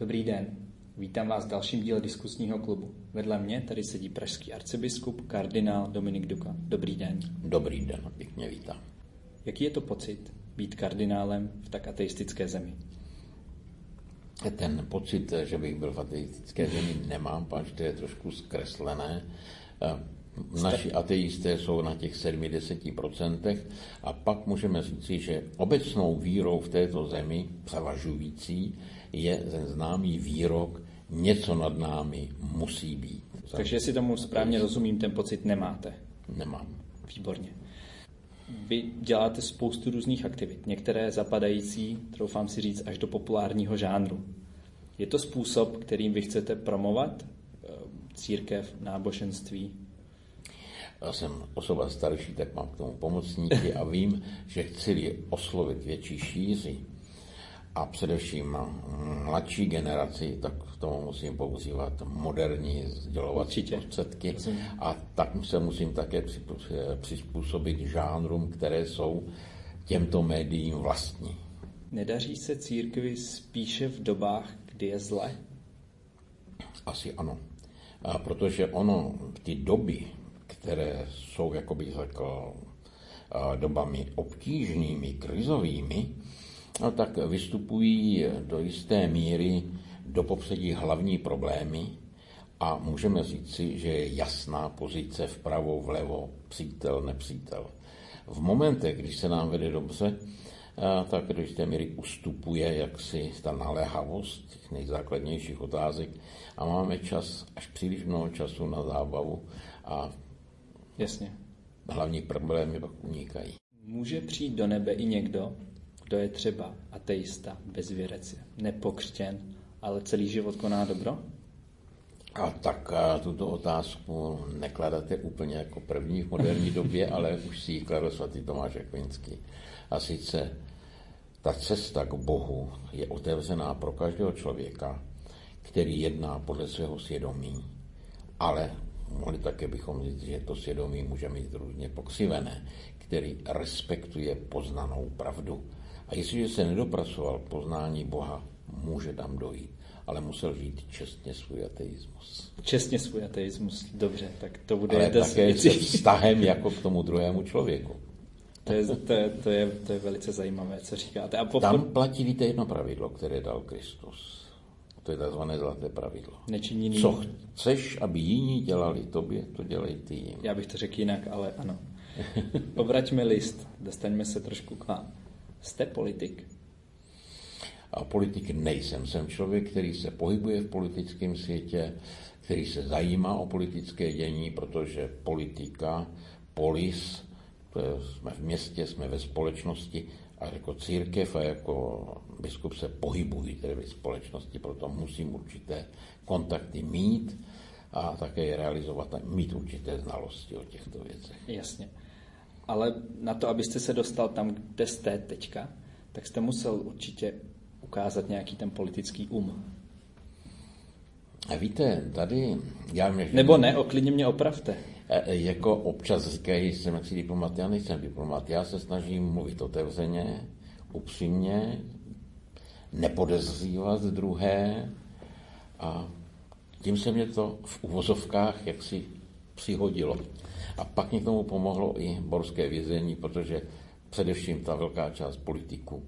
Dobrý den. Vítám vás v dalším díle diskusního klubu. Vedle mě tady sedí pražský arcibiskup, kardinál Dominik Duka. Dobrý den. Dobrý den, pěkně vítám. Jaký je to pocit být kardinálem v tak ateistické zemi? Ten pocit, že bych byl v ateistické zemi, nemám, pač to je trošku zkreslené. Naši ateisté jsou na těch 70% a pak můžeme říci, že obecnou vírou v této zemi, převažující, je ten známý výrok, něco nad námi musí být. Takže jestli tomu správně rozumím, ten pocit nemáte. Nemám. Výborně. Vy děláte spoustu různých aktivit, některé zapadající, troufám si říct, až do populárního žánru. Je to způsob, kterým vy chcete promovat eh, církev, náboženství? Já jsem osoba starší, tak mám k tomu pomocníky a vím, že chci oslovit větší šíři, a především mladší generaci, tak k tomu musím používat moderní sdělovací prostředky a tak se musím také přizpůsobit žánrům, které jsou těmto médiím vlastní. Nedaří se církvi spíše v dobách, kdy je zle? Asi ano. A protože ono, ty doby, které jsou, jako bych řekl, dobami obtížnými, krizovými, no tak vystupují do jisté míry do popředí hlavní problémy a můžeme říci, že je jasná pozice vpravo, vlevo, přítel, nepřítel. V momentech, když se nám vede dobře, tak do jisté míry ustupuje jaksi ta naléhavost těch nejzákladnějších otázek a máme čas, až příliš mnoho času na zábavu a Jasně. hlavní problémy pak unikají. Může přijít do nebe i někdo, kdo je třeba ateista, bezvěrec, nepokřtěn, ale celý život koná dobro? A tak a tuto otázku nekladete úplně jako první v moderní době, ale už si ji kladl svatý Tomáš Akvinský. A sice ta cesta k Bohu je otevřená pro každého člověka, který jedná podle svého svědomí, ale mohli také bychom říct, že to svědomí může mít různě pokřivené, který respektuje poznanou pravdu a jestliže se nedopracoval poznání Boha, může tam dojít, ale musel žít čestně svůj ateismus. Čestně svůj ateismus, dobře, tak to bude ale také se vztahem jako k tomu druhému člověku. To je, to, je, to, je, to je velice zajímavé, co říkáte. A pokud... Tam platí, víte, jedno pravidlo, které dal Kristus. To je tzv. zlaté pravidlo. Nečiní Co chceš, aby jiní dělali tobě, to dělej ty jim. Já bych to řekl jinak, ale ano. Obraťme list, dostaňme se trošku k vám. Jste politik? A politik nejsem. Jsem člověk, který se pohybuje v politickém světě, který se zajímá o politické dění, protože politika, polis, to je, jsme v městě, jsme ve společnosti a jako církev a jako biskup se pohybují tedy ve společnosti, proto musím určité kontakty mít a také je realizovat a mít určité znalosti o těchto věcech. Jasně ale na to, abyste se dostal tam, kde jste teďka, tak jste musel určitě ukázat nějaký ten politický um. A víte, tady... Já mě, Nebo ne, oklidně mě opravte. E, e, jako občas říkají, že jsem jaksi diplomat, já nejsem diplomat. Já se snažím mluvit otevřeně, upřímně, nepodezřívat druhé a tím se mě to v uvozovkách jaksi přihodilo. A pak mě tomu pomohlo i borské vězení, protože především ta velká část politiků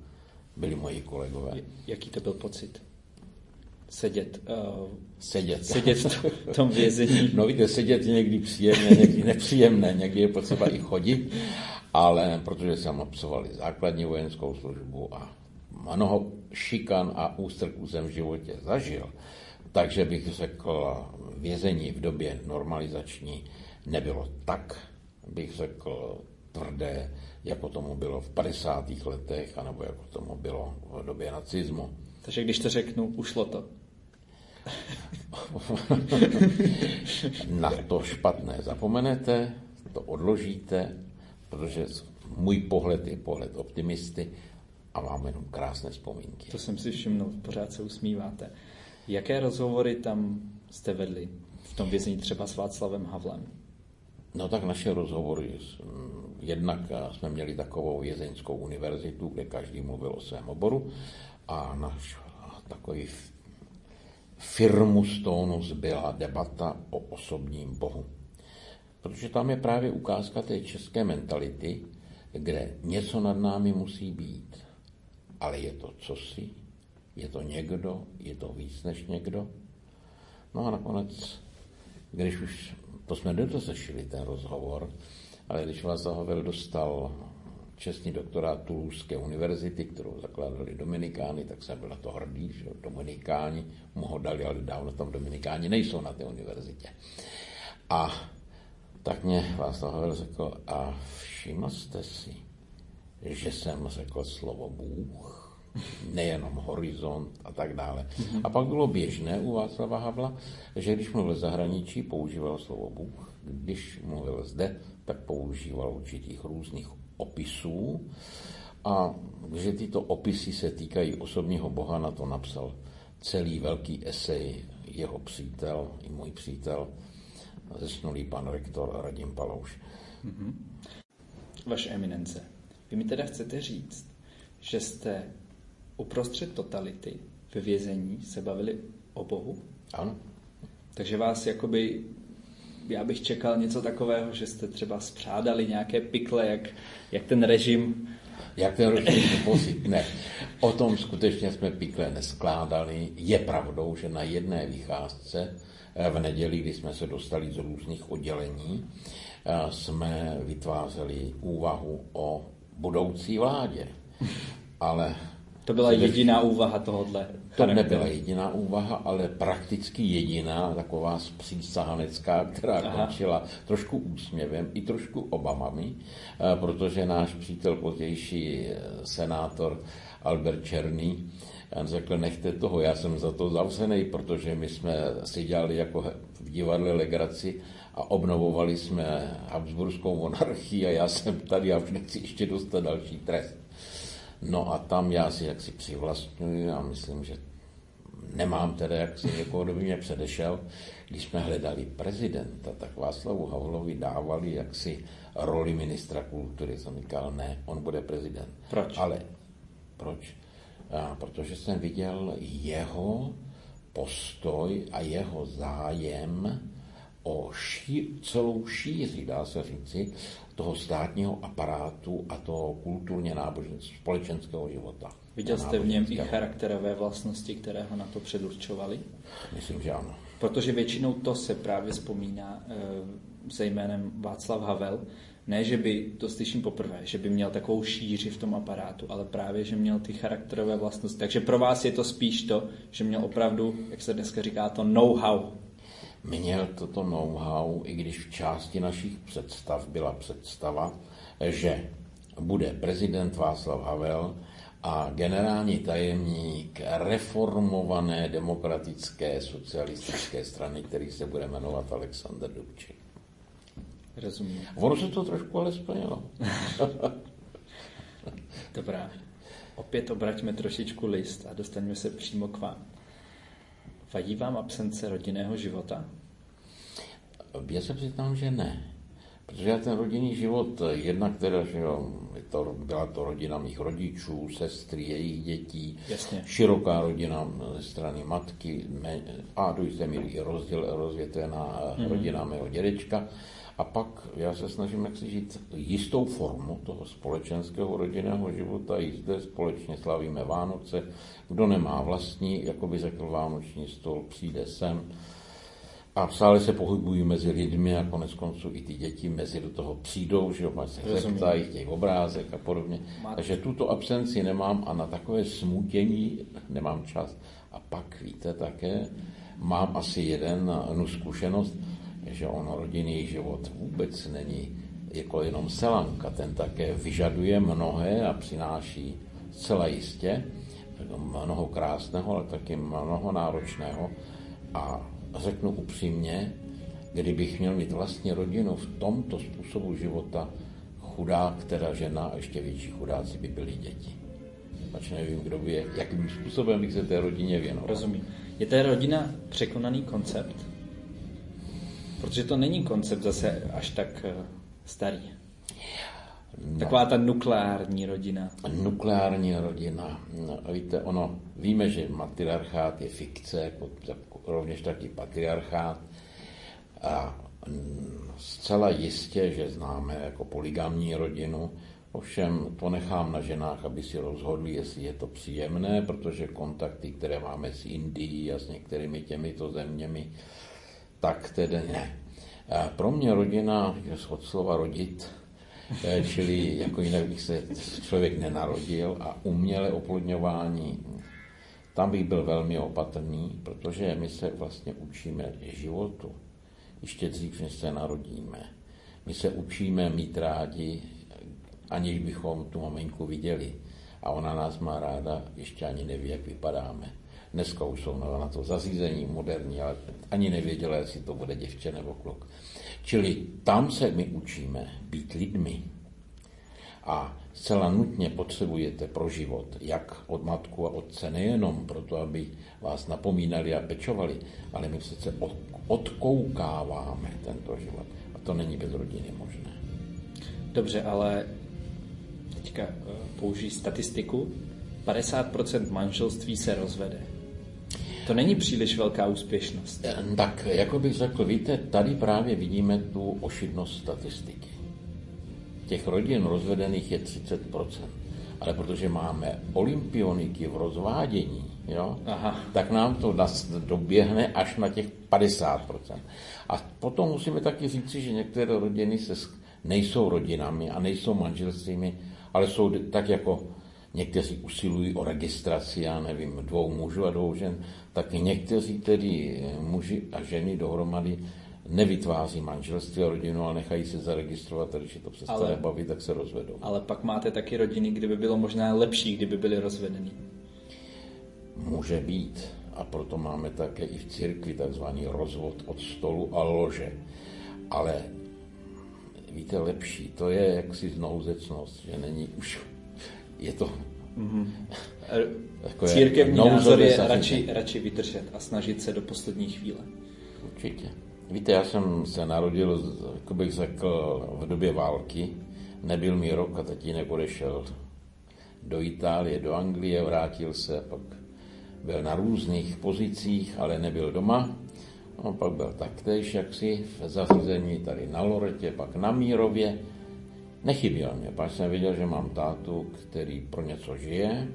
byli moji kolegové. Jaký to byl pocit? Sedět. Uh, sedět. Sedět v tom vězení. No víte, sedět je někdy příjemné, někdy nepříjemné, někdy je potřeba i chodit, ale protože jsem absolvoval základní vojenskou službu a mnoho šikan a ústrků jsem v životě zažil, takže bych řekl, vězení v době normalizační nebylo tak, bych řekl, tvrdé, jako tomu bylo v 50. letech, anebo jako tomu bylo v době nacismu. Takže když to řeknu, ušlo to. Na to špatné zapomenete, to odložíte, protože můj pohled je pohled optimisty a mám jenom krásné vzpomínky. To jsem si všiml, pořád se usmíváte. Jaké rozhovory tam jste vedli v tom vězení třeba s Václavem Havlem? No tak naše rozhovory, jednak jsme měli takovou vězeňskou univerzitu, kde každý mluvil o svém oboru a náš takový firmu Stonus byla debata o osobním bohu. Protože tam je právě ukázka té české mentality, kde něco nad námi musí být. Ale je to cosi, je to někdo, je to víc než někdo. No a nakonec, když už, to jsme nedozešili ten rozhovor, ale když vás Havel dostal čestný doktorát Toulouské univerzity, kterou zakládali Dominikány, tak jsem byl na to hrdý, že Dominikáni mu ho dali, ale dávno tam Dominikáni nejsou na té univerzitě. A tak mě Václav Havel řekl, a všiml jste si, že jsem řekl slovo Bůh, nejenom horizont a tak dále. A pak bylo běžné u Václava Havla, že když mluvil zahraničí, používal slovo Bůh, když mluvil zde, tak používal určitých různých opisů a že tyto opisy se týkají osobního Boha, na to napsal celý velký esej jeho přítel, i můj přítel, zesnulý pan rektor Radim Palouš. Mm-hmm. Vaše eminence, vy mi teda chcete říct, že jste uprostřed totality ve vězení se bavili o Bohu? Ano. Takže vás jakoby, já bych čekal něco takového, že jste třeba spřádali nějaké pikle, jak, jak ten režim jak ten režim posit. Ne. O tom skutečně jsme pikle neskládali. Je pravdou, že na jedné vycházce eh, v neděli, kdy jsme se dostali z různých oddělení, eh, jsme vytvářeli úvahu o budoucí vládě. Ale to byla jediná úvaha tohohle. To nebyla jediná úvaha, ale prakticky jediná, taková přísahanecká, která Aha. končila trošku úsměvem i trošku obamami, eh, protože náš přítel, pozdější eh, senátor Albert Černý, eh, řekl, nechte toho, já jsem za to zavřený, protože my jsme si dělali jako v divadle legraci a obnovovali jsme Habsburskou monarchii a já jsem tady a už nechci ještě dostat další trest. No a tam já si jaksi přivlastňuji a myslím, že nemám tedy jaksi někoho, kdo by mě předešel. Když jsme hledali prezidenta, tak Václavu Havlovi dávali jaksi roli ministra kultury. Jsem říkal, ne, on bude prezident. Proč? Ale proč? A protože jsem viděl jeho postoj a jeho zájem o ší, celou šíři, dá se říci, toho státního aparátu a toho kulturně náboženského společenského života. Viděl jste v něm i charakterové vlastnosti, které ho na to předurčovaly? Myslím, že ano. Protože většinou to se právě vzpomíná e, se jménem Václav Havel. Ne, že by, to slyším poprvé, že by měl takovou šíři v tom aparátu, ale právě, že měl ty charakterové vlastnosti. Takže pro vás je to spíš to, že měl opravdu, jak se dneska říká, to know-how měl toto know-how, i když v části našich představ byla představa, že bude prezident Václav Havel a generální tajemník reformované demokratické socialistické strany, který se bude jmenovat Alexander Dubček. Rozumím. Ono se to trošku ale splnilo. Dobrá. Opět obraťme trošičku list a dostaneme se přímo k vám. Vadí vám absence rodinného života? Já se přiznám, že ne. Protože já ten rodinný život, jedna, která, že jo, to, byla to rodina mých rodičů, sestry, jejich dětí, Jasně. široká rodina ze strany matky a do jisté míry i rozděl, rozvětvená mm-hmm. rodina mého dědečka. A pak já se snažím jak si žít jistou formu toho společenského rodinného života. I zde společně slavíme Vánoce. Kdo nemá vlastní, jako by řekl Vánoční stol, přijde sem. A stále se pohybují mezi lidmi a konec konců i ty děti mezi do toho přijdou, že jo, se zeptají, chtějí obrázek a podobně. Máte. Takže tuto absenci nemám a na takové smutění nemám čas. A pak víte také, mám asi jeden no, zkušenost, že on rodinný život vůbec není jako jenom selanka, ten také vyžaduje mnohé a přináší zcela jistě mnoho krásného, ale taky mnoho náročného. A řeknu upřímně, kdybych měl mít vlastní rodinu v tomto způsobu života, chudák, teda žena a ještě větší chudáci by byli děti. Ač nevím, kdo by, jakým způsobem bych se té rodině věnoval. Rozumím. Je ta rodina překonaný koncept? Protože to není koncept zase až tak eh, starý. Taková ta nukleární rodina. Nukleární rodina. No, víte, ono, víme, že matriarchát je fikce, jako, rovněž taky patriarchát. A zcela jistě, že známe jako poligamní rodinu, ovšem to nechám na ženách, aby si rozhodli, jestli je to příjemné, protože kontakty, které máme s Indií a s některými těmito zeměmi, tak tedy ne. A pro mě rodina je od slova rodit, čili jako jinak bych se člověk nenarodil a umělé oplodňování, tam bych byl velmi opatrný, protože my se vlastně učíme životu ještě dřív, než se narodíme. My se učíme mít rádi, aniž bychom tu maminku viděli. A ona nás má ráda, ještě ani neví, jak vypadáme. Dneska už jsou na to zařízení moderní, ale ani nevěděla, jestli to bude děvče nebo kluk. Čili tam se my učíme být lidmi. A zcela nutně potřebujete pro život, jak od matku a otce, nejenom proto, aby vás napomínali a pečovali, ale my přece odkoukáváme tento život. A to není bez rodiny možné. Dobře, ale teďka eh, použijí statistiku. 50% manželství se rozvede. To není příliš velká úspěšnost. Eh, tak, jako bych řekl, víte, tady právě vidíme tu ošidnost statistiky. Těch rodin rozvedených je 30%. Ale protože máme olympioniky v rozvádění, jo, Aha. tak nám to doběhne až na těch 50%. A potom musíme taky říci, že některé rodiny se nejsou rodinami a nejsou manželstvími, ale jsou tak jako někteří usilují o registraci, já nevím, dvou mužů a dvou žen, tak někteří tedy muži a ženy dohromady nevytváří manželství a rodinu, ale nechají se zaregistrovat a když je to přestane ale, bavit, tak se rozvedou. Ale pak máte taky rodiny, kde by bylo možná lepší, kdyby byly rozvedeny. Může být. A proto máme také i v církvi takzvaný rozvod od stolu a lože. Ale víte, lepší, to je jaksi znouzecnost, že není už, je to... Mm-hmm. Církevní názor je radši, radši vydržet a snažit se do poslední chvíle. Určitě. Víte, já jsem se narodil, jako bych řekl, v době války. Nebyl mi rok a tatínek odešel do Itálie, do Anglie, vrátil se, pak byl na různých pozicích, ale nebyl doma. On pak byl taktéž jaksi v zařízení tady na Loretě, pak na Mírově. Nechyběl mě, pak jsem viděl, že mám tátu, který pro něco žije,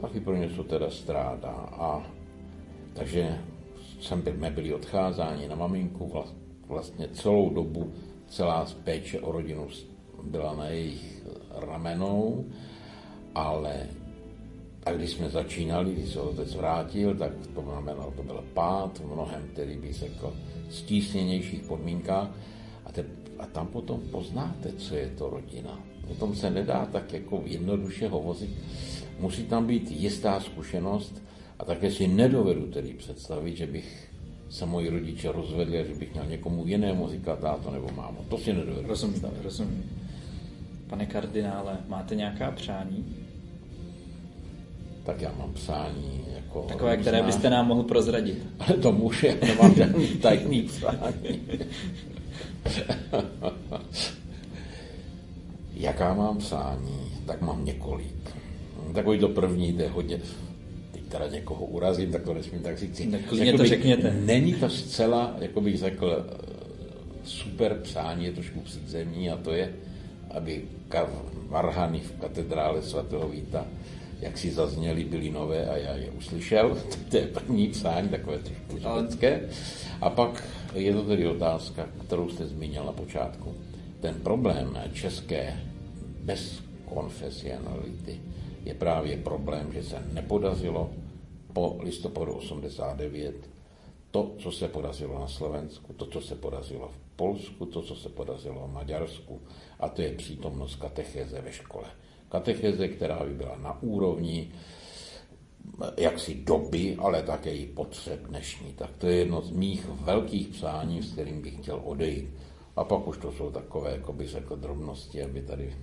taky pro něco teda strádá. A takže jsem byl, jsme byli odcházáni na maminku, vlastně celou dobu celá péče o rodinu byla na jejich ramenou, ale a když jsme začínali, když se otec vrátil, tak to znamenalo, to byl pád v mnohem, který by se jako stísněnějších podmínkách. A, te, a tam potom poznáte, co je to rodina. O tom se nedá tak jako jednoduše hovořit. Musí tam být jistá zkušenost, a také si nedovedu tedy představit, že bych se moji rodiče rozvedli a že bych měl někomu jinému říkat táto nebo mámo. To si nedovedu. Rozumím, rozumím. Pane kardinále, máte nějaká přání? Tak já mám přání jako Takové, různá. které byste nám mohl prozradit. Ale to může, já nemám žádný tajný přání. Jaká mám přání? Tak mám několik. Takový to první jde hodně teda někoho urazím, tak to nesmím tak říct. Klidně to řekněte. Není to zcela, jako bych řekl, super přání, je trošku přízemní a to je, aby varhany v katedrále svatého Víta jak si zazněly, byly nové a já je uslyšel. To je první přání, takové trošku želecké. A pak je to tedy otázka, kterou jste zmínil na počátku. Ten problém české bezkonfesionality je právě problém, že se nepodařilo po listopadu 89 to, co se podařilo na Slovensku, to, co se podařilo v Polsku, to, co se podařilo v Maďarsku, a to je přítomnost katechéze ve škole. Katecheze, která by byla na úrovni jaksi doby, ale také i potřeb dnešní. Tak to je jedno z mých velkých přání, s kterým bych chtěl odejít. A pak už to jsou takové, jako bych řekl, drobnosti, aby tady,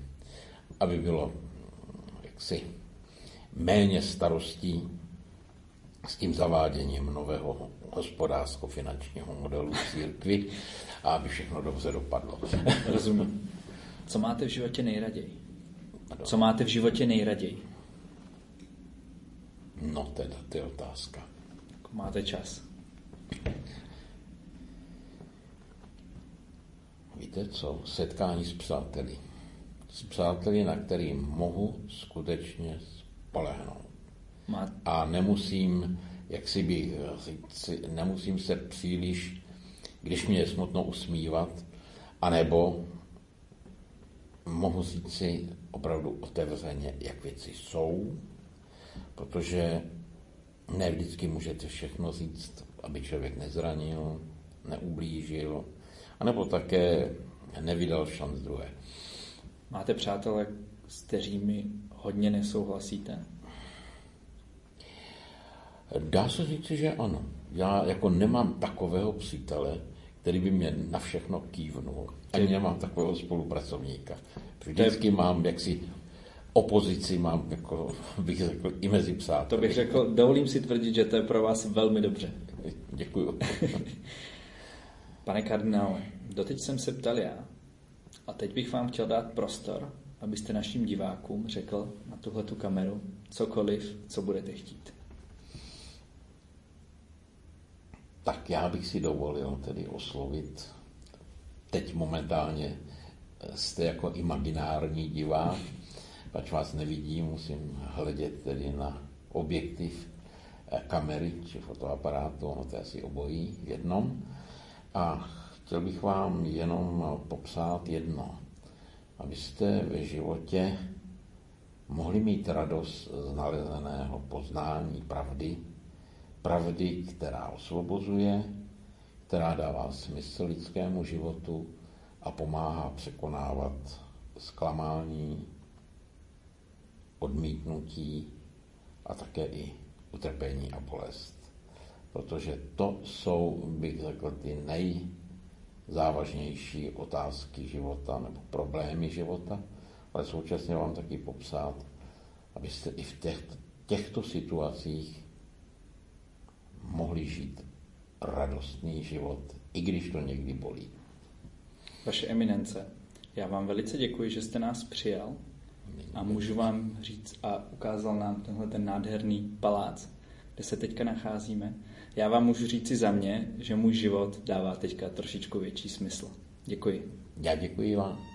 aby bylo jaksi méně starostí s tím zaváděním nového hospodářsko-finančního modelu církvy a aby všechno dobře dopadlo. Rozumím. Co máte v životě nejraději? Co máte v životě nejraději? No teda, to je otázka. Máte čas. Víte co? Setkání s přáteli. S přáteli, na který mohu skutečně spolehnout. Má... A nemusím, jak si bych říct, nemusím se příliš, když mě je smutno usmívat, anebo mohu říct si opravdu otevřeně, jak věci jsou, protože ne vždycky můžete všechno říct, aby člověk nezranil, neublížil, anebo také nevydal šanc druhé. Máte přátelé, s kterými hodně nesouhlasíte? Dá se říct, že ano. Já jako nemám takového přítele, který by mě na všechno kývnul. Ani nemám takového spolupracovníka. Vždycky mám jaksi opozici, mám, jako bych řekl, i mezi přáteli. To bych řekl, dovolím si tvrdit, že to je pro vás velmi dobře. Děkuju. Pane kardinále, doteď jsem se ptal já a teď bych vám chtěl dát prostor, abyste našim divákům řekl na tuhle tu kameru cokoliv, co budete chtít. Tak já bych si dovolil tedy oslovit, teď momentálně jste jako imaginární divák, pač vás nevidím, musím hledět tedy na objektiv eh, kamery či fotoaparátu, ono to je asi obojí v jednom. A chtěl bych vám jenom popsat jedno, abyste ve životě mohli mít radost z nalezeného poznání pravdy, pravdy, která osvobozuje, která dává smysl lidskému životu a pomáhá překonávat zklamání, odmítnutí a také i utrpení a bolest. Protože to jsou, bych řekl, ty nejzávažnější otázky života nebo problémy života, ale současně vám taky popsat, abyste i v těch, těchto situacích mohli žít radostný život, i když to někdy bolí. Vaše eminence, já vám velice děkuji, že jste nás přijal a můžu vám říct a ukázal nám tenhle ten nádherný palác, kde se teďka nacházíme. Já vám můžu říci za mě, že můj život dává teďka trošičku větší smysl. Děkuji. Já děkuji vám.